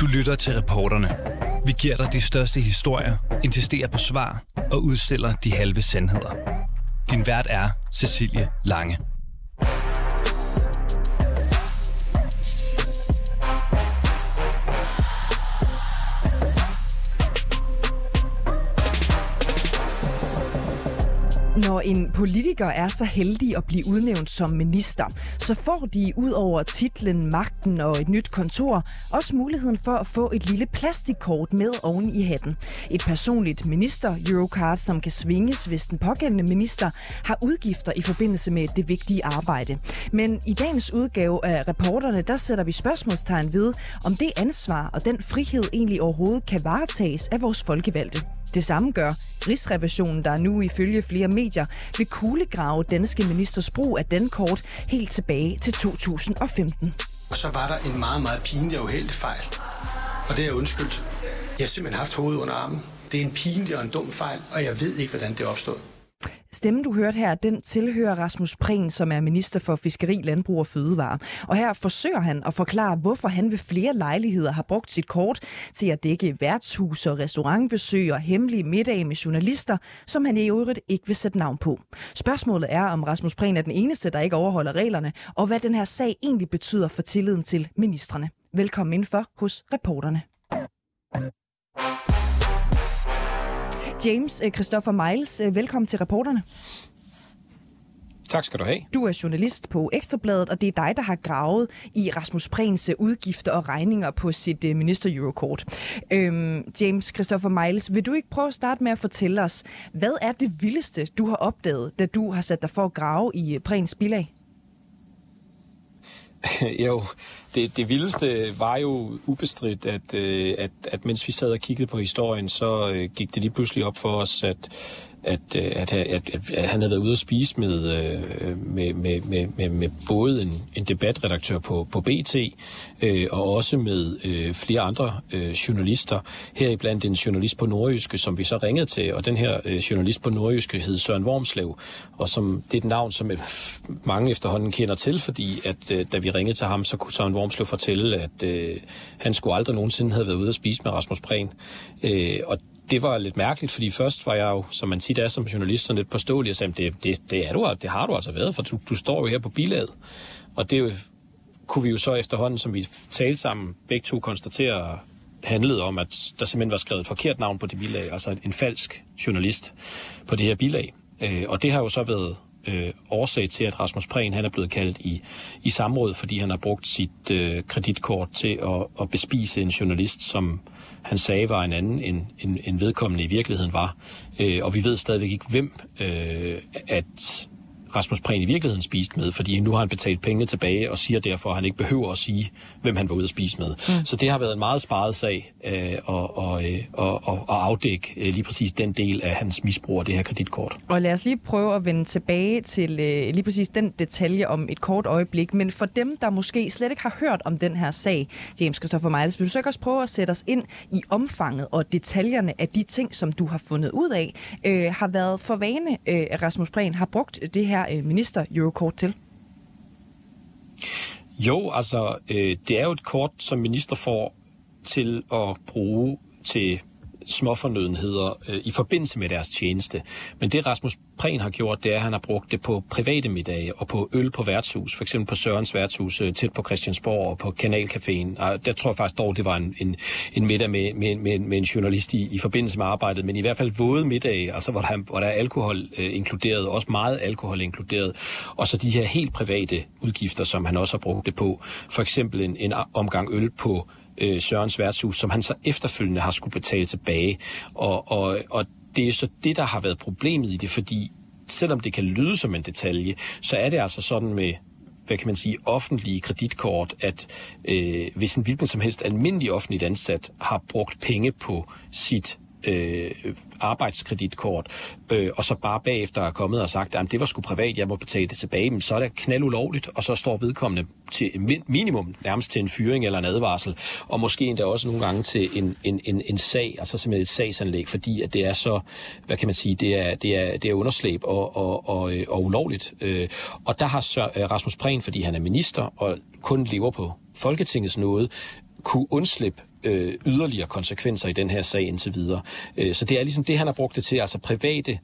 Du lytter til reporterne. Vi giver dig de største historier, insisterer på svar og udstiller de halve sandheder. Din vært er Cecilie Lange. Når en politiker er så heldig at blive udnævnt som minister, så får de ud over titlen, magten og et nyt kontor også muligheden for at få et lille plastikkort med oven i hatten. Et personligt minister Eurocard, som kan svinges, hvis den pågældende minister har udgifter i forbindelse med det vigtige arbejde. Men i dagens udgave af reporterne, der sætter vi spørgsmålstegn ved, om det ansvar og den frihed egentlig overhovedet kan varetages af vores folkevalgte. Det samme gør Rigsrevisionen, der nu ifølge flere medier vil kuglegrave danske ministers brug af den kort helt tilbage til 2015. Og så var der en meget, meget pinlig og uheldig fejl. Og det er undskyldt. Jeg har simpelthen haft hovedet under armen. Det er en pinlig og en dum fejl, og jeg ved ikke, hvordan det opstod. Stemmen, du hørte her, den tilhører Rasmus Prehn, som er minister for Fiskeri, Landbrug og Fødevare. Og her forsøger han at forklare, hvorfor han ved flere lejligheder har brugt sit kort til at dække værtshus og restaurantbesøg og hemmelige middage med journalister, som han i øvrigt ikke vil sætte navn på. Spørgsmålet er, om Rasmus Prehn er den eneste, der ikke overholder reglerne, og hvad den her sag egentlig betyder for tilliden til ministerne. Velkommen indenfor hos reporterne. James øh, Christopher Miles, øh, velkommen til reporterne. Tak skal du have. Du er journalist på Ekstrabladet, og det er dig, der har gravet i Rasmus Prehns øh, udgifter og regninger på sit minister Eurokort. Øhm, James Christopher Miles, vil du ikke prøve at starte med at fortælle os, hvad er det vildeste, du har opdaget, da du har sat dig for at grave i Prehns bilag? jo, det, det vildeste var jo ubestridt, at, øh, at, at mens vi sad og kiggede på historien, så øh, gik det lige pludselig op for os, at at, øh, at, at, at, at han havde været ude at spise med, øh, med, med, med, med, med både en, en debatredaktør på, på BT øh, og også med øh, flere andre øh, journalister. Heriblandt en journalist på Nordjyske, som vi så ringede til, og den her øh, journalist på Nordjyske hed Søren Wormslev, og som, det er et navn, som øh, mange efterhånden kender til, fordi at øh, da vi ringede til ham, så kunne Søren Wormslev fortælle, at øh, han skulle aldrig nogensinde have været ude at spise med Rasmus Prehn. Øh, og det var lidt mærkeligt, fordi først var jeg jo, som man tit er som journalist, sådan lidt påståelig og sagde, det, det, det, er du, det har du altså været, for du, du står jo her på bilaget. Og det kunne vi jo så efterhånden, som vi talte sammen, begge to konstatere, handlede om, at der simpelthen var skrevet et forkert navn på det bilag, altså en falsk journalist på det her bilag. Øh, og det har jo så været øh, årsag til, at Rasmus Prehn han er blevet kaldt i, i samråd, fordi han har brugt sit øh, kreditkort til at, at bespise en journalist, som han sagde var en anden, end, end, end vedkommende i virkeligheden var. Øh, og vi ved stadigvæk ikke, hvem øh, at Rasmus Prehn i virkeligheden spiste med, fordi nu har han betalt pengene tilbage og siger derfor, at han ikke behøver at sige, hvem han var ude at spise med. Mm. Så det har været en meget sparet sag øh, at, og, øh, og, og, og afdække øh, lige præcis den del af hans misbrug af det her kreditkort. Og lad os lige prøve at vende tilbage til øh, lige præcis den detalje om et kort øjeblik. Men for dem, der måske slet ikke har hørt om den her sag, James Christopher Miles, vil du så ikke også prøve at sætte os ind i omfanget og detaljerne af de ting, som du har fundet ud af, øh, har været for vane, øh, Rasmus Prehn har brugt det her her minister Eurokort til? Jo, altså øh, det er jo et kort, som minister får til at bruge til småfornødenheder øh, i forbindelse med deres tjeneste. Men det Rasmus Prehn har gjort, det er, at han har brugt det på private middage og på øl på værtshus. For eksempel på Sørens værtshus øh, tæt på Christiansborg og på Kanalcaféen. Og der tror jeg faktisk dog, det var en, en, en middag med, med, med, med en journalist i, i forbindelse med arbejdet. Men i hvert fald våde middage, altså hvor der, hvor der er alkohol øh, inkluderet, også meget alkohol inkluderet. Og så de her helt private udgifter, som han også har brugt det på. For eksempel en, en omgang øl på øh, Sørens værtshus, som han så efterfølgende har skulle betale tilbage. Og, og, og det er så det, der har været problemet i det, fordi selvom det kan lyde som en detalje, så er det altså sådan med hvad kan man sige, offentlige kreditkort, at øh, hvis en hvilken som helst almindelig offentligt ansat har brugt penge på sit øh, arbejdskreditkort, øh, og så bare bagefter er kommet og sagt, at det var sgu privat, jeg må betale det tilbage, men så er det knaldulovligt, og så står vedkommende til minimum nærmest til en fyring eller en advarsel, og måske endda også nogle gange til en, en, en, en sag, altså simpelthen et sagsanlæg, fordi at det er så, hvad kan man sige, det er, det er, det er underslæb og, og, og, øh, og ulovligt. Øh, og der har Rasmus Prehn, fordi han er minister og kun lever på Folketingets nåde, kunne undslippe øh, yderligere konsekvenser i den her sag indtil videre. Øh, så det er ligesom det, han har brugt det til, altså private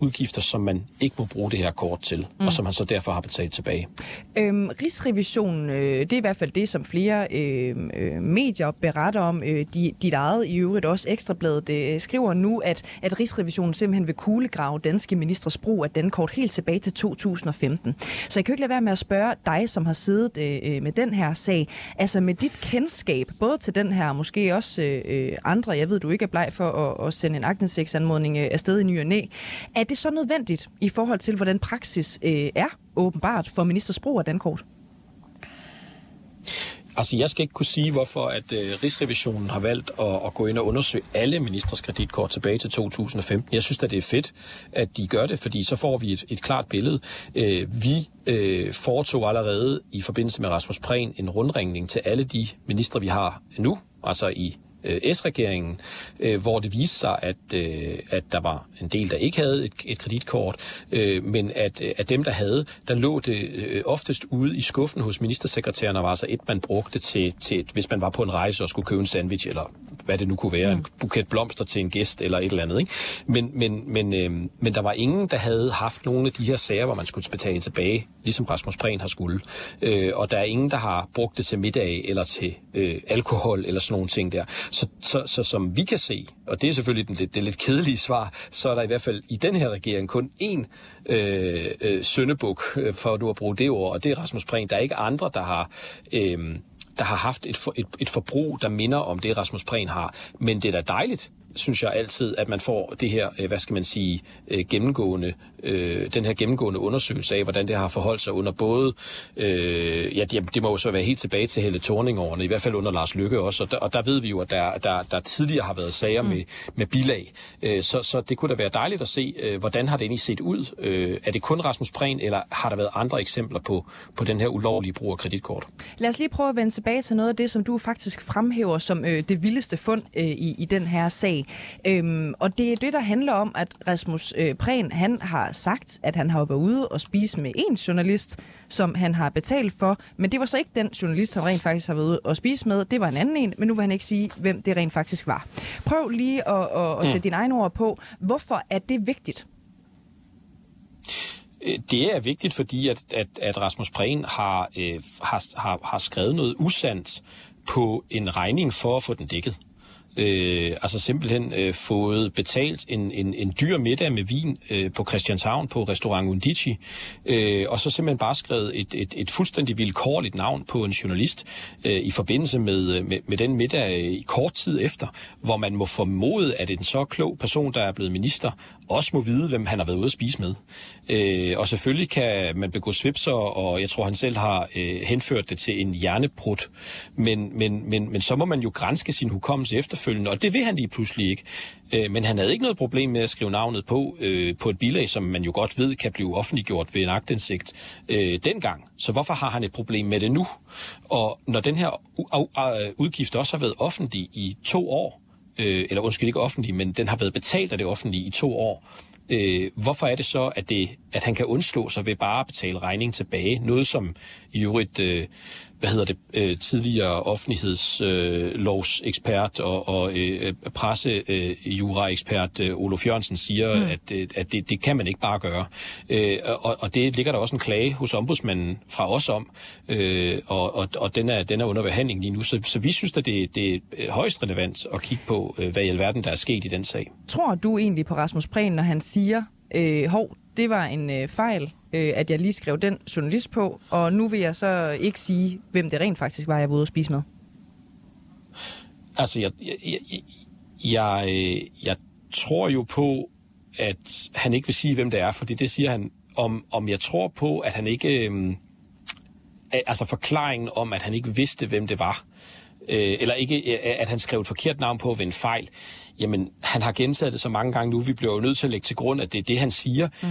udgifter, som man ikke må bruge det her kort til, mm. og som han så derfor har betalt tilbage. Øhm, Rigsrevisionen, øh, det er i hvert fald det, som flere øh, øh, medier beretter om. Øh, de, dit eget i øvrigt også Ekstrabladet øh, skriver nu, at, at Rigsrevisionen simpelthen vil kuglegrave danske ministers brug af den kort helt tilbage til 2015. Så jeg kan ikke lade være med at spørge dig, som har siddet øh, øh, med den her sag, altså med dit kendskab, både til den her, måske også øh, andre, jeg ved, du ikke er bleg for at, at sende en agtindsigtsanmodning øh, afsted i ny og næ, at det så nødvendigt i forhold til, hvordan praksis øh, er åbenbart for ministers brug af dankort? Altså, jeg skal ikke kunne sige, hvorfor at øh, Rigsrevisionen har valgt at, at gå ind og undersøge alle ministers kreditkort tilbage til 2015. Jeg synes at det er fedt, at de gør det, fordi så får vi et, et klart billede. Øh, vi øh, foretog allerede i forbindelse med Rasmus Prehn en rundringning til alle de ministre, vi har nu, altså i øh, S-regeringen, øh, hvor det viste sig, at, øh, at der var en del, der ikke havde et, et kreditkort, øh, men at, øh, at dem, der havde, der lå det øh, oftest ude i skuffen hos ministersekretæren, og var så et, man brugte til, til, hvis man var på en rejse og skulle købe en sandwich, eller hvad det nu kunne være, mm. en buket blomster til en gæst, eller et eller andet. Ikke? Men, men, men, øh, men der var ingen, der havde haft nogle af de her sager, hvor man skulle betale tilbage, ligesom Rasmus Prehn har skulle. Øh, og der er ingen, der har brugt det til middag, eller til øh, alkohol, eller sådan nogle ting der. Så, så, så som vi kan se, og det er selvfølgelig det, det, det lidt kedelige svar, så er der i hvert fald i den her regering kun én øh, øh, søndebuk, øh, for at du at bruge det ord, og det er Rasmus Prehn. Der er ikke andre, der har... Øh, der har haft et, for, et, et forbrug, der minder om det, Rasmus Prehn har. Men det er da dejligt, synes jeg altid, at man får det her, øh, hvad skal man sige, øh, gennemgående, øh, den her gennemgående undersøgelse af, hvordan det har forholdt sig under både, øh, ja, det, må jo så være helt tilbage til Helle thorning i hvert fald under Lars Lykke også, og der, og der ved vi jo, at der, der, der tidligere har været sager mm. med, med bilag, øh, så, så det kunne da være dejligt at se, øh, hvordan har det egentlig set ud? Øh, er det kun Rasmus Prehn, eller har der været andre eksempler på, på den her ulovlige brug af kreditkort? Lad os lige prøve at vende tilbage til noget af det, som du faktisk fremhæver som øh, det vildeste fund øh, i, i den her sag. Øhm, og det er det, der handler om, at Rasmus øh, Prehn, han har sagt, at han har været ude og spise med en journalist, som han har betalt for. Men det var så ikke den journalist, han rent faktisk har været ude og spise med. Det var en anden en, men nu vil han ikke sige, hvem det rent faktisk var. Prøv lige at, at, at sætte mm. dine egne ord på. Hvorfor er det vigtigt? Øh, det er vigtigt, fordi at, at, at Rasmus Prehn har, øh, har, har, har skrevet noget usandt på en regning for at få den dækket øh, altså simpelthen øh, fået betalt en, en, en dyr middag med vin øh, på Christianshavn på restaurant Undici, øh, og så simpelthen bare skrevet et, et, et fuldstændig vilkårligt navn på en journalist øh, i forbindelse med, øh, med, med den middag øh, i kort tid efter, hvor man må formode, at en så klog person, der er blevet minister, også må vide, hvem han har været ude at spise med. Øh, og selvfølgelig kan man begå svipser, og jeg tror, han selv har øh, henført det til en hjerneprut. Men, men, men, men så må man jo grænske sin hukommelse efter efterfølgende, og det vil han lige pludselig ikke. Øh, men han havde ikke noget problem med at skrive navnet på, øh, på et bilag, som man jo godt ved kan blive offentliggjort ved en agtindsigt øh, dengang. Så hvorfor har han et problem med det nu? Og når den her øh, udgift også har været offentlig i to år, øh, eller undskyld ikke offentlig, men den har været betalt af det offentlige i to år. Øh, hvorfor er det så, at, det, at han kan undslå sig ved bare at betale regningen tilbage? Noget som i øvrigt øh, hvad hedder det, øh, tidligere offentlighedslovsekspert øh, og, og øh, pressejuraekspert øh, Olof Jørgensen siger, mm. at, øh, at det, det kan man ikke bare gøre. Øh, og, og det ligger der også en klage hos ombudsmanden fra os om, øh, og, og, og den, er, den er under behandling lige nu. Så, så vi synes, at det, det er højst relevant at kigge på, øh, hvad i alverden der er sket i den sag. Tror du egentlig på Rasmus Prehn, når han siger, øh, hov, det var en øh, fejl, øh, at jeg lige skrev den journalist på, og nu vil jeg så ikke sige, hvem det rent faktisk var, jeg var ude at spise med. Altså, jeg, jeg, jeg, jeg, jeg tror jo på, at han ikke vil sige, hvem det er, fordi det siger han, om, om jeg tror på, at han ikke... Øh, altså forklaringen om, at han ikke vidste, hvem det var, øh, eller ikke, øh, at han skrev et forkert navn på ved en fejl, jamen, han har gentaget det så mange gange nu, vi bliver jo nødt til at lægge til grund, at det er det, han siger. Mm.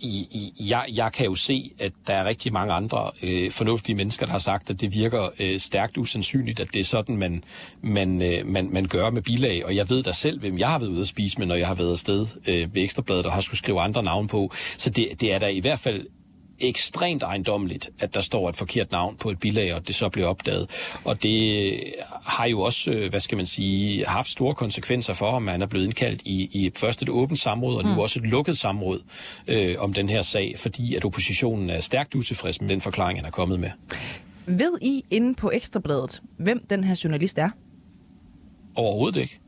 I, i, jeg, jeg kan jo se, at der er rigtig mange andre øh, fornuftige mennesker, der har sagt, at det virker øh, stærkt usandsynligt, at det er sådan, man, man, øh, man, man gør med bilag. Og jeg ved da selv, hvem jeg har været ude at spise med, når jeg har været afsted øh, ved Ekstrabladet og har skulle skrive andre navne på. Så det, det er da i hvert fald ekstremt ejendommeligt, at der står et forkert navn på et bilag, og det så bliver opdaget. Og det har jo også, øh, hvad skal man sige, haft store konsekvenser for ham. Man er blevet indkaldt i, i først et åbent samråd, og nu mm. også et lukket samråd øh, om den her sag, fordi at oppositionen er stærkt utilfreds med den forklaring, han er kommet med. Ved I inde på Ekstrabladet, hvem den her journalist er? Overhovedet ikke.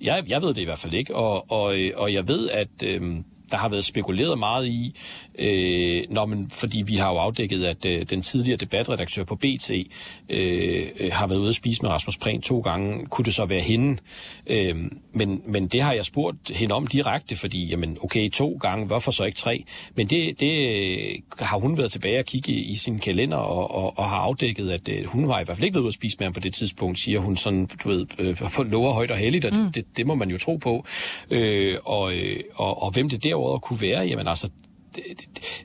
Jeg, jeg ved det i hvert fald ikke, og, og, og jeg ved, at... Øh, der har været spekuleret meget i, øh, når man, fordi vi har jo afdækket, at øh, den tidligere debatredaktør på BT øh, øh, har været ude at spise med Rasmus Prehn to gange. Kunne det så være hende? Øh, men, men det har jeg spurgt hende om direkte, fordi, jamen, okay, to gange, hvorfor så ikke tre? Men det, det øh, har hun været tilbage og kigge i, i sin kalender og, og, og har afdækket, at øh, hun har i hvert fald ikke været ude at spise med ham på det tidspunkt, siger hun sådan, du ved, øh, på lover højt og heldigt, og mm. det, det, må man jo tro på. Øh, og, øh, og, og hvem det der derudover kunne være, jamen altså,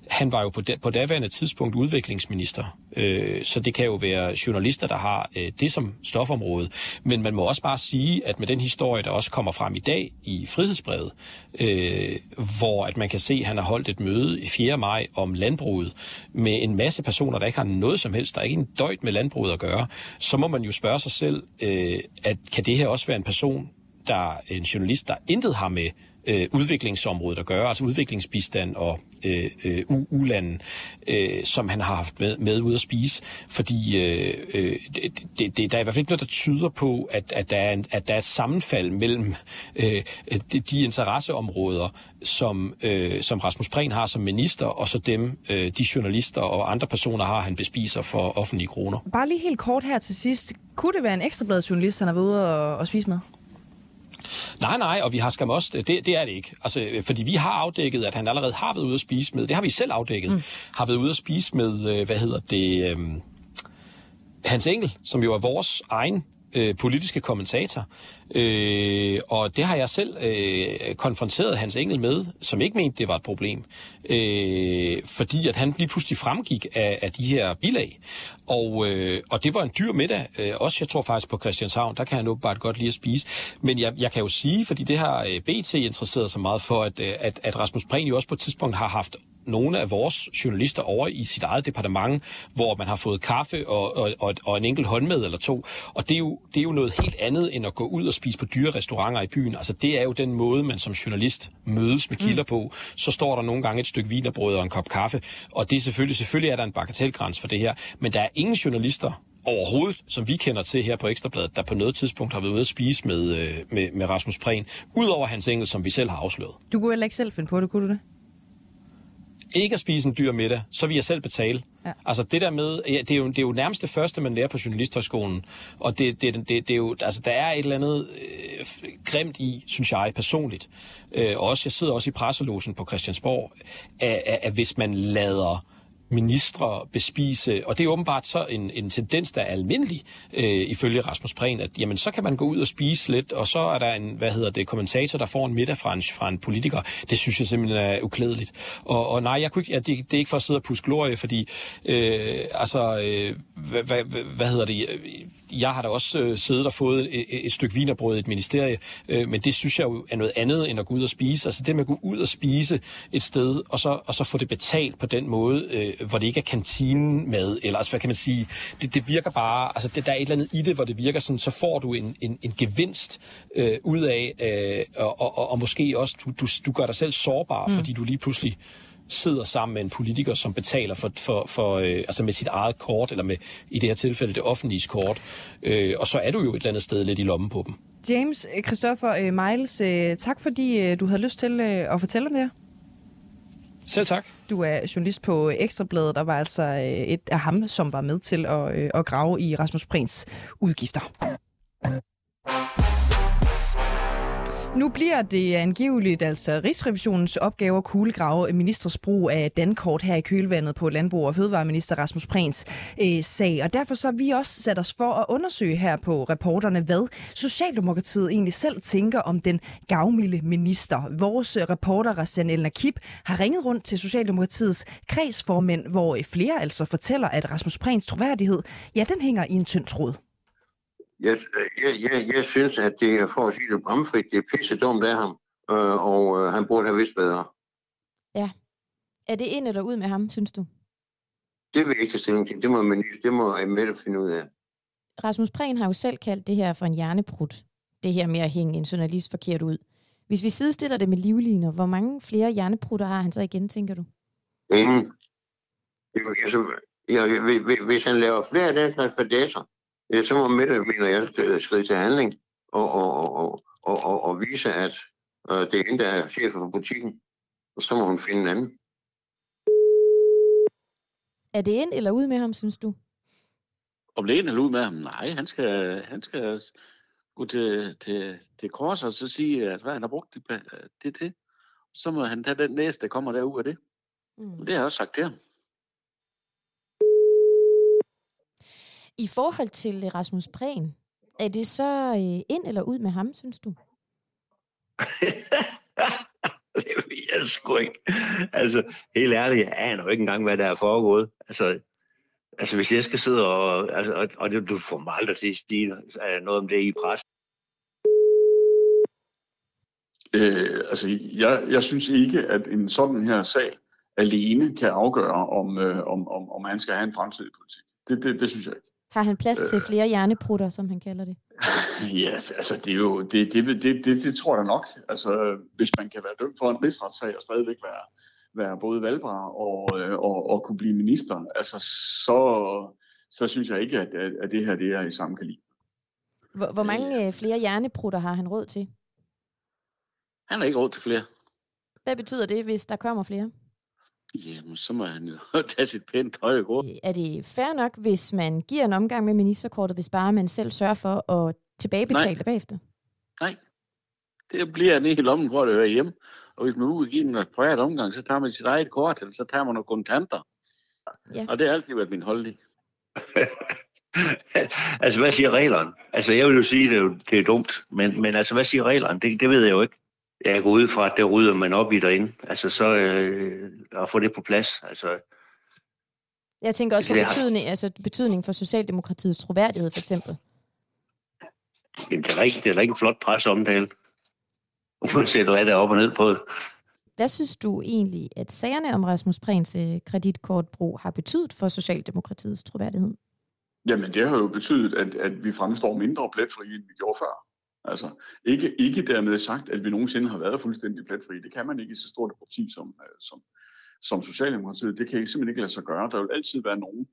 han var jo på, på daværende tidspunkt udviklingsminister, øh, så det kan jo være journalister, der har øh, det som stofområde. Men man må også bare sige, at med den historie, der også kommer frem i dag i Frihedsbrevet, øh, hvor at man kan se, at han har holdt et møde i 4. maj om landbruget med en masse personer, der ikke har noget som helst, der er ikke en døjt med landbruget at gøre, så må man jo spørge sig selv, øh, at kan det her også være en person, der en journalist, der intet har med øh, udviklingsområdet at gøre, altså udviklingsbistand og øh, øh, ulanden, øh, som han har haft med, med ud at spise. Fordi øh, øh, det, det, der er i hvert fald ikke noget, der tyder på, at, at, der, er en, at der er et sammenfald mellem øh, de, de interesseområder, som, øh, som Rasmus Prehn har som minister, og så dem, øh, de journalister og andre personer har, han bespiser for offentlige kroner. Bare lige helt kort her til sidst. Kunne det være en ekstrabladet journalist, han har været ude og, og spise med? Nej, nej, og vi har skam også, det, det er det ikke. Altså, fordi vi har afdækket, at han allerede har været ude at spise med, det har vi selv afdækket, mm. har været ude at spise med, øh, hvad hedder det, øh, Hans Engel, som jo er vores egen øh, politiske kommentator. Øh, og det har jeg selv øh, konfronteret Hans Engel med, som ikke mente, det var et problem. Øh, fordi at han lige pludselig fremgik af, af de her bilag. Og, øh, og det var en dyr middag. Øh, også, jeg tror faktisk på Christianshavn, der kan han åbenbart godt lide at spise. Men jeg, jeg kan jo sige, fordi det har øh, BT interesseret sig meget for, at, øh, at, at Rasmus Prehn jo også på et tidspunkt har haft nogle af vores journalister over i sit eget departement, hvor man har fået kaffe og, og, og, og en enkelt håndmad eller to. Og det er, jo, det er jo noget helt andet end at gå ud og spise på dyre restauranter i byen. Altså det er jo den måde, man som journalist mødes med kilder mm. på. Så står der nogle gange et stykke vinerbrød og en kop kaffe. Og det er selvfølgelig, selvfølgelig er der en bagatelgrænse for det her. Men der er ingen journalister, overhovedet, som vi kender til her på Ekstrabladet, der på noget tidspunkt har været ude at spise med, øh, med, med Rasmus Prehn, udover hans engel, som vi selv har afsløret. Du kunne heller ikke selv finde på det, kunne du det? Ikke at spise en dyr middag, så vil jeg selv betale. Ja. Altså det der med, ja, det, er jo, det er jo nærmest det første, man lærer på journalisthøjskolen. Og det, det, det, det er jo, altså der er et eller andet øh, grimt i, synes jeg personligt. Øh, også, jeg sidder også i presselosen på Christiansborg, at, at, at hvis man lader ministre bespise, og det er åbenbart så en, en tendens, der er almindelig øh, ifølge Rasmus Prehn, at jamen, så kan man gå ud og spise lidt, og så er der en, hvad hedder det, kommentator, der får en middag fra en, fra en politiker. Det synes jeg simpelthen er uklædeligt. Og, og nej, jeg kunne ikke, ja, det, det er ikke for at sidde og puske glorie, fordi øh, altså, øh, hvad, hvad, hvad hedder det, jeg har da også øh, siddet og fået et, et stykke vinerbrød i et ministerie, øh, men det synes jeg jo er noget andet end at gå ud og spise. Altså det med at gå ud og spise et sted, og så, og så få det betalt på den måde, øh, hvor det ikke er kantinen med, eller altså, hvad kan man sige, det, det virker bare, altså det, der er et eller andet i det, hvor det virker sådan, så får du en, en, en gevinst øh, ud af, øh, og, og, og måske også, du, du, du gør dig selv sårbar, mm. fordi du lige pludselig sidder sammen med en politiker, som betaler for, for, for øh, altså med sit eget kort, eller med i det her tilfælde det offentlige kort. Øh, og så er du jo et eller andet sted lidt i lommen på dem. James øh, Christopher øh, Miles, øh, tak fordi du havde lyst til at fortælle om det her. Selv tak. Du er journalist på Ekstrabladet, og var altså øh, et af ham, som var med til at, øh, at grave i Rasmus Prins udgifter. Nu bliver det angiveligt altså Rigsrevisionens opgave at kuglegrave ministers brug af dankort her i kølvandet på Landbrug og Fødevareminister Rasmus Prehns øh, sag. Og derfor så har vi også sat os for at undersøge her på reporterne, hvad Socialdemokratiet egentlig selv tænker om den gavmilde minister. Vores reporter Rassan El Nakib har ringet rundt til Socialdemokratiets kredsformænd, hvor flere altså fortæller, at Rasmus Prehns troværdighed, ja, den hænger i en tynd tråd. Jeg, jeg, jeg, jeg synes, at det er, for at sige det bramfrit, det er pisse dumt af ham, øh, og øh, han burde have vidst bedre. Ja. Er det ind eller ud med ham, synes du? Det vil jeg ikke tage stilling til. Det må, man, det må Mette finde ud af. Rasmus Prehn har jo selv kaldt det her for en hjerneprut. Det her med at hænge en journalist forkert ud. Hvis vi sidestiller det med livliner, hvor mange flere hjerneprutter har han så igen, tænker du? Ingen. Altså, ja, hvis han laver flere af den slags fadæser, ja, så må Mette, mener jeg, skride til handling og, og, og, og, og, og vise, at øh, det er hende, der er chef for butikken. Og så må hun finde en anden. Er det ind eller ud med ham, synes du? Om det er ind eller ud med ham? Nej, han skal, han skal gå til, til, til kors og så sige, at hvad han har brugt det, det til. Så må han tage den næste, der kommer derud af det. Mm. Det har jeg også sagt til ham. I forhold til Rasmus Prehn, er det så øh, ind eller ud med ham, synes du? det ved jeg sgu ikke. Altså, helt ærligt, jeg aner jo ikke engang, hvad der er foregået. Altså, altså hvis jeg skal sidde og... Altså, og, og det, du får mig aldrig til at sige noget om det i pres. Øh, altså, jeg, jeg synes ikke, at en sådan her sag alene kan afgøre, om, øh, om, om, om han skal have en fremtid i politik. Det, det, det synes jeg ikke. Har han plads til øh. flere hjerneprutter, som han kalder det? Ja, altså det er jo, det, det, det, det, det tror jeg nok. Altså hvis man kan være dømt for en rigsretssag og stadigvæk være, være både valgbar og, øh, og, og kunne blive minister, altså så, så synes jeg ikke, at, at, det her det er i samme kaliber. Hvor, hvor mange øh, flere hjerneprutter har han råd til? Han har ikke råd til flere. Hvad betyder det, hvis der kommer flere? Jamen, så må han jo tage sit pænt tøj og gå. Er det fair nok, hvis man giver en omgang med ministerkortet, hvis bare man selv sørger for at tilbagebetale Nej. det bagefter? Nej. Det bliver nede i lommen, hvor det hører hjemme. Og hvis man give en privat omgang, så tager man sit eget kort, eller så tager man nogle kontanter. Ja. Og det har altid været min holdning. altså, hvad siger reglerne? Altså, jeg vil jo sige, at det er, det er dumt, men, men altså, hvad siger reglerne? Det, det ved jeg jo ikke jeg går ud fra, at det rydder man op i derinde. Altså så øh, at få det på plads. Altså, jeg tænker også på betydning, altså betydning for Socialdemokratiets troværdighed, for eksempel. Jamen, det er ikke, det er ikke en flot presseomtale. Uanset hvad der er op og ned på det. Hvad synes du egentlig, at sagerne om Rasmus Prehns øh, kreditkortbrug har betydet for Socialdemokratiets troværdighed? Jamen, det har jo betydet, at, at vi fremstår mindre pletfri, end vi gjorde før. Altså, ikke, ikke dermed sagt, at vi nogensinde har været fuldstændig pletfri. Det kan man ikke i så stort et parti som, øh, som, som Socialdemokratiet. Det kan simpelthen ikke lade sig gøre. Der vil altid være nogen,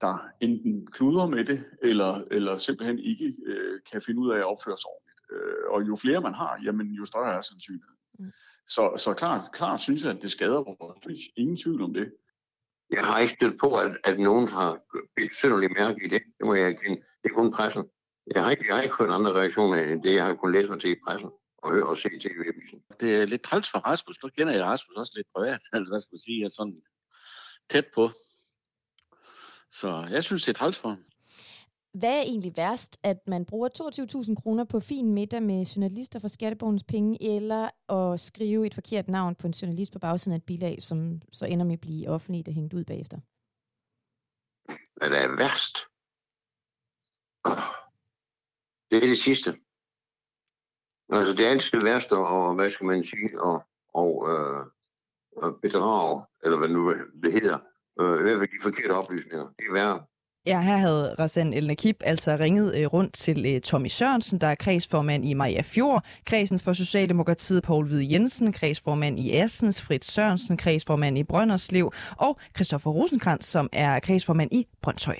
der enten kluder med det, eller, eller simpelthen ikke øh, kan finde ud af at opføre sig ordentligt. Øh, og jo flere man har, jamen, jo større er sandsynligheden. Mm. Så, så klart, klart synes jeg, at det skader vores Ingen tvivl om det. Jeg har ikke stødt på, at, at nogen har synderligt mærke i det. Det må jeg erkende. Det er kun pressen. Jeg har ikke, jeg har ikke hørt andre reaktioner end det, jeg har kunnet læse mig til i pressen og høre og se til i avisen. Det er lidt træls for Rasmus. Nu kender jeg Rasmus også lidt privat. Altså, hvad skal man sige, jeg er sådan tæt på. Så jeg synes, det er træls for ham. Hvad er egentlig værst, at man bruger 22.000 kroner på fin middag med journalister for skatteborgens penge, eller at skrive et forkert navn på en journalist på bagsiden af et bilag, som så ender med at blive offentligt og hængt ud bagefter? Hvad der er værst? Oh. Det er det sidste. Altså det er altid det værste, og hvad skal man sige, og, og øh, bedrage, eller hvad nu det hedder, øh, i hvert fald de forkerte oplysninger. Det er værre. Ja, her havde Rasen El Nakib altså ringet øh, rundt til øh, Tommy Sørensen, der er kredsformand i Maja Fjord, kredsen for Socialdemokratiet Poul Hvide Jensen, kredsformand i Assens, Fritz Sørensen, kredsformand i Brønderslev, og Christoffer Rosenkrantz, som er kredsformand i Brøndshøj.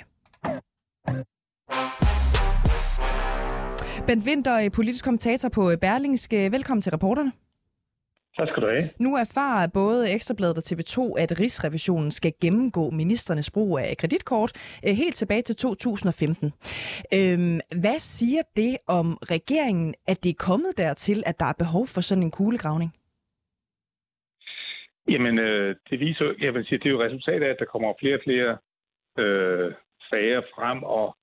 Bent Winter, politisk kommentator på Berlingske. Velkommen til reporterne. Tak skal du have. Nu erfarer både Ekstrabladet og TV2, at Rigsrevisionen skal gennemgå ministernes brug af kreditkort øh, helt tilbage til 2015. Øhm, hvad siger det om regeringen, at det er kommet dertil, at der er behov for sådan en kuglegravning? Jamen, øh, det viser, jeg vil sige, det er jo resultatet af, at der kommer flere og flere øh, sager frem, og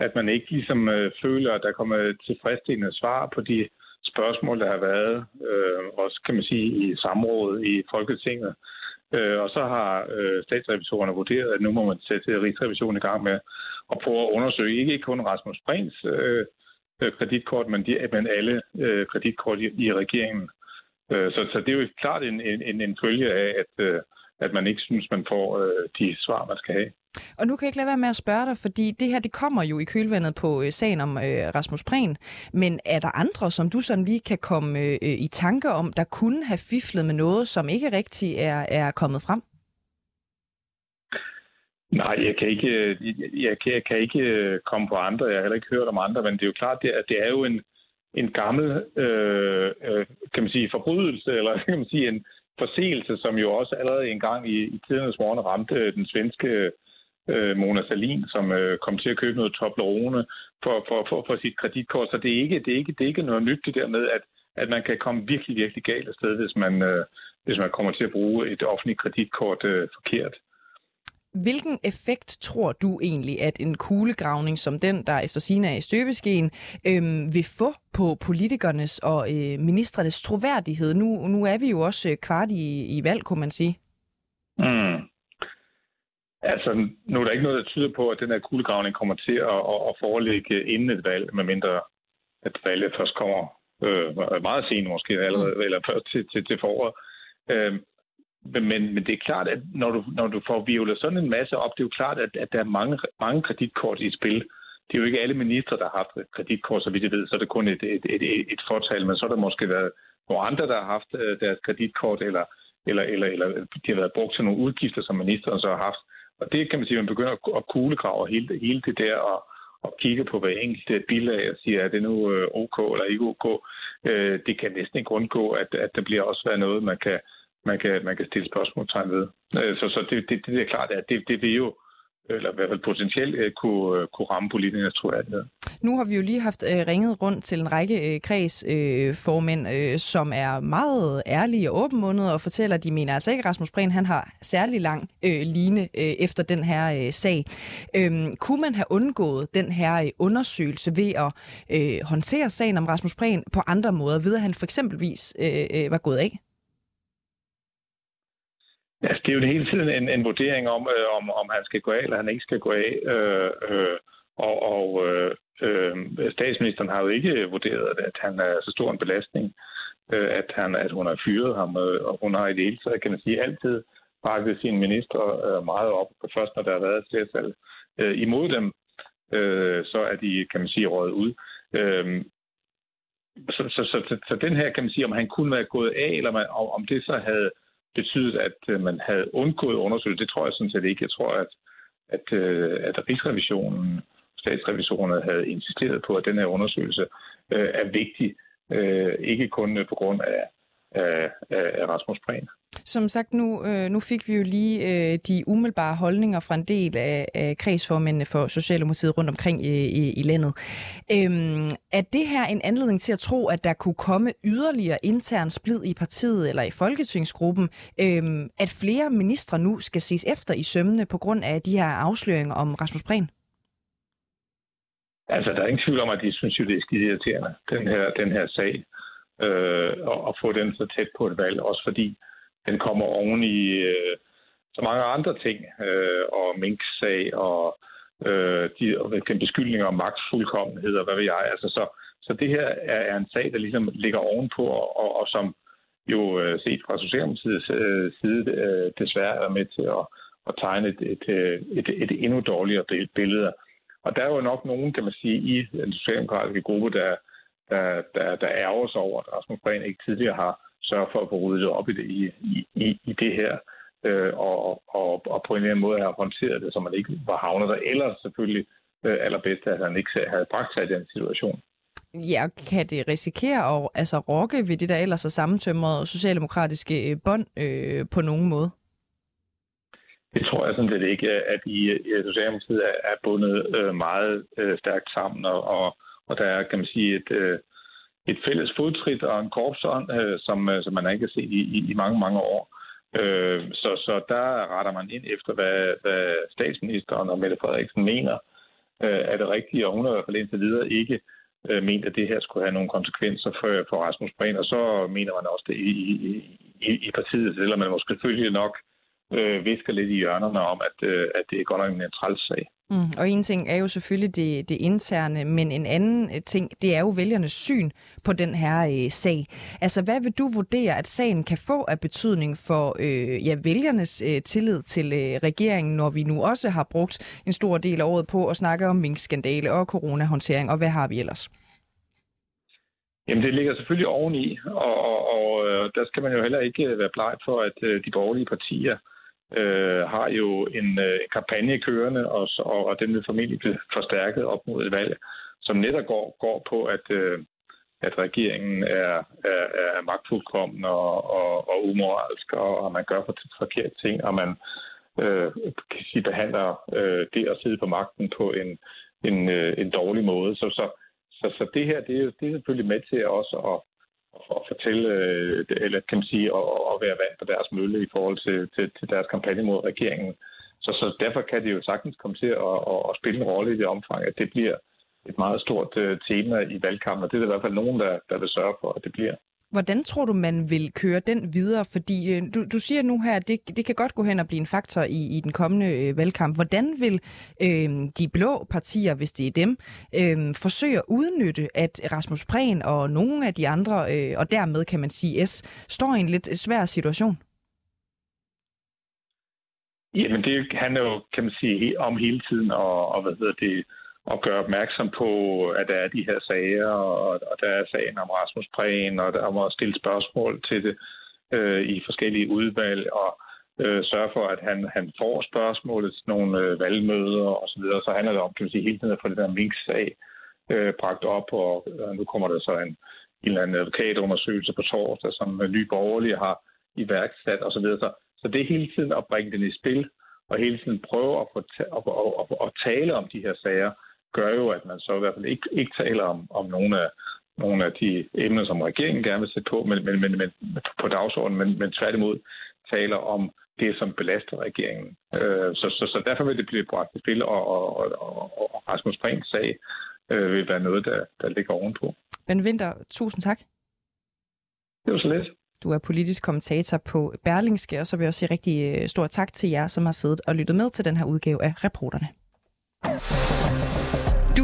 at man ikke ligesom øh, føler, at der kommer tilfredsstillende svar på de spørgsmål, der har været, øh, også kan man sige i samrådet i Folketinget. Øh, og så har øh, statsrevisorerne vurderet, at nu må man sætte Rigsrevisionen i gang med at prøve at undersøge ikke kun Rasmus Brins øh, øh, kreditkort, men, de, men alle øh, kreditkort i, i regeringen. Øh, så, så det er jo klart en, en, en følge af, at, øh, at man ikke synes, man får øh, de svar, man skal have. Og nu kan jeg ikke lade være med at spørge dig, fordi det her det kommer jo i kølvandet på øh, sagen om øh, Rasmus Prehn. Men er der andre, som du sådan lige kan komme øh, øh i tanke om, der kunne have fiflet med noget, som ikke rigtig er, er kommet frem? Nej, jeg kan ikke, jeg kan, jeg kan ikke øh, komme på andre. Jeg har heller ikke hørt om andre, men det er jo klart, at det er jo en, en gammel øh, øh, kan man sige, forbrydelse, eller kan man sige en forseelse, som jo også allerede engang i, i tidernes morgen ramte øh, den svenske øh, Mona Salin, som øh, kom til at købe noget Toblerone for, for, for, for sit kreditkort. Så det er, ikke, det, er ikke, det er ikke noget nyt det der med, at, at man kan komme virkelig, virkelig galt af sted, hvis man, øh, hvis man kommer til at bruge et offentligt kreditkort øh, forkert. Hvilken effekt tror du egentlig, at en kuglegravning som den, der efter sine er i støbeskeen, øhm, vil få på politikernes og øh, ministrenes troværdighed? Nu, nu er vi jo også øh, kvart i, i valg, kunne man sige. Mm. Altså, nu er der ikke noget, der tyder på, at den her kuglegravning kommer til at, at, at foreligge inden et valg, medmindre at valget først kommer øh, meget sent måske, allerede, mm. eller først til, til, til foråret. Øh, men, men det er klart, at når du, når du får violet sådan en masse op, det er jo klart, at, at der er mange, mange kreditkort i spil. Det er jo ikke alle ministre, der har haft kreditkort, så vidt jeg ved, så er det kun et, et, et, et, fortal, men så er der måske været nogle andre, der har haft øh, deres kreditkort, eller, eller, eller, eller de har været brugt til nogle udgifter, som ministeren så har haft. Og det kan man sige, at man begynder at kuglegrave hele, hele det der, og, og kigge på hver enkelt øh, bilag og sige, er det nu øh, ok eller ikke ok. Øh, det kan næsten ikke undgå, at, at der bliver også været noget, man kan, man kan, man kan stille spørgsmålstegn ved. Øh, så, så det, det, det er klart, at det, det vil jo eller i hvert fald potentielt øh, kunne, øh, kunne ramme politikernes troværdighed. Nu har vi jo lige haft øh, ringet rundt til en række øh, kredsformænd, øh, øh, som er meget ærlige og åbenmundede og fortæller, at de mener altså ikke, at Rasmus Prehn han har særlig lang øh, line øh, efter den her øh, sag. Øhm, kunne man have undgået den her øh, undersøgelse ved at øh, håndtere sagen om Rasmus Prehn på andre måder, ved at han for eksempelvis øh, øh, var gået af? Altså, det er jo hele tiden en, en vurdering om, øh, om, om han skal gå af, eller han ikke skal gå af. Øh, øh, og og øh, øh, statsministeren har jo ikke vurderet, at han er så stor en belastning, øh, at, han, at hun har fyret ham, øh, og hun har i det hele taget, kan man sige, altid bakket sine ministre øh, meget op. Først når der har været et flertal øh, imod dem, øh, så er de, kan man sige, røget ud. Øh, så, så, så, så, så den her, kan man sige, om han kunne være gået af, eller man, om det så havde betydet, at øh, man havde undgået undersøgelse. Det tror jeg sådan set ikke. Jeg tror, at, at, øh, at Rigsrevisionen, statsrevisorerne havde insisteret på, at den her undersøgelse øh, er vigtig, øh, ikke kun på grund af, af, af Rasmus Prehn. Som sagt, nu, øh, nu fik vi jo lige øh, de umiddelbare holdninger fra en del af, af kredsformændene for Socialdemokratiet rundt omkring i, i, i landet. Øhm, er det her en anledning til at tro, at der kunne komme yderligere intern splid i partiet eller i folketingsgruppen, øhm, at flere ministre nu skal ses efter i sømmene på grund af de her afsløringer om Rasmus Prehn? Altså, der er ingen tvivl om, at de synes jo, det er skide irriterende, den her, den her sag, øh, og, og få den så tæt på et valg, også fordi den kommer oven i øh, så mange andre ting, øh, og minksag og øh, de og den beskyldninger om magtfuldkommenhed og hvad ved jeg. Altså, så, så det her er, er en sag, der ligesom ligger ovenpå, og, og, og som jo øh, set fra Socialdemokratiets øh, side øh, desværre er med til at, at tegne et, et, et, et, et endnu dårligere billede. Og der er jo nok nogen, kan man sige, i den socialdemokratiske gruppe, der, der, der, der ærger sig over, at Rasmus Prehn ikke tidligere har sørge for at få ryddet op i det, i, i, i det her, øh, og, og, og på en eller anden måde have håndteret det, så man ikke var havnet der. Eller selvfølgelig øh, allerbedst, at han ikke havde bragt sig i den situation. Ja, kan det risikere at altså, rokke ved det, der ellers er sammentømrede socialdemokratiske øh, bånd øh, på nogen måde? Det tror jeg sådan set ikke, at I, i Socialdemokratiet er bundet øh, meget øh, stærkt sammen, og, og, og der er, kan man sige, et, øh, et fælles fodtrit og en korpsånd, øh, som, øh, som man ikke har set i, i, i mange, mange år. Øh, så, så der retter man ind efter, hvad, hvad statsministeren og Mette Frederiksen mener øh, er det rigtige, og hun har i hvert fald indtil videre ikke øh, ment, at det her skulle have nogle konsekvenser for, for Rasmus Prehn, og så mener man også det i, i, i, i partiet, selvom man måske selvfølgelig nok øh, visker lidt i hjørnerne om, at, øh, at det er godt nok en træls sag. Mm, og en ting er jo selvfølgelig det, det interne, men en anden øh, ting, det er jo vælgernes syn på den her øh, sag. Altså, hvad vil du vurdere, at sagen kan få af betydning for øh, ja, vælgernes øh, tillid til øh, regeringen, når vi nu også har brugt en stor del af året på at snakke om minkskandale og coronahåndtering, og hvad har vi ellers? Jamen, det ligger selvfølgelig oveni, og, og, og øh, der skal man jo heller ikke øh, være bleg for, at øh, de borgerlige partier øh, Øh, har jo en øh, kampagne kørende, og, og, og den vil formentlig blive forstærket op mod et valg, som netop går, går på, at, øh, at regeringen er, er, er magtfuldkommen og, og, og umoralsk, og, og man gør for forkerte ting, og man øh, kan sige, behandler øh, det at sidde på magten på en, en, øh, en dårlig måde. Så, så, så, så det her, det er, det er selvfølgelig med til også at at fortælle, øh, eller kan man sige, at, at være vand på deres mølle i forhold til, til, til deres kampagne mod regeringen. Så, så derfor kan det jo sagtens komme til at, at, at spille en rolle i det omfang, at det bliver et meget stort øh, tema i valgkampen, og det er der i hvert fald nogen, der, der vil sørge for, at det bliver. Hvordan tror du, man vil køre den videre? Fordi øh, du, du siger nu her, at det, det kan godt gå hen og blive en faktor i, i den kommende øh, valgkamp. Hvordan vil øh, de blå partier, hvis det er dem, øh, forsøge at udnytte, at Rasmus Prehn og nogle af de andre, øh, og dermed kan man sige S, står i en lidt svær situation? Jamen det handler jo, kan man sige, om hele tiden, og, og hvad hedder det, at gøre opmærksom på, at der er de her sager, og, og der er sagen om Rasmus Prehn, og der må stille spørgsmål til det øh, i forskellige udvalg, og øh, sørge for, at han, han får spørgsmålet til nogle øh, valgmøder osv., så, videre. så handler det om, kan man sige, hele tiden at få det der Mink-sag øh, bragt op, og øh, nu kommer der så en, en eller anden advokatundersøgelse på torsdag, som øh, Nye Borgerlige har iværksat osv., så, videre. så, så det er hele tiden at bringe den i spil, og hele tiden prøve at, få at, at, at, at tale om de her sager, gør jo, at man så i hvert fald ikke, ikke taler om, om nogle af, nogle af de emner, som regeringen gerne vil sætte på men, men, men, men, på dagsordenen, men, men tværtimod taler om det, som belaster regeringen. Øh, så, så, så derfor vil det blive bragt i spil, og, og, og, og Rasmus Brings sag øh, vil være noget, der, der ligger ovenpå. Ben Winter, tusind tak. Det var så lidt. Du er politisk kommentator på Berlingske, og så vil jeg også sige rigtig øh, stor tak til jer, som har siddet og lyttet med til den her udgave af Reporterne.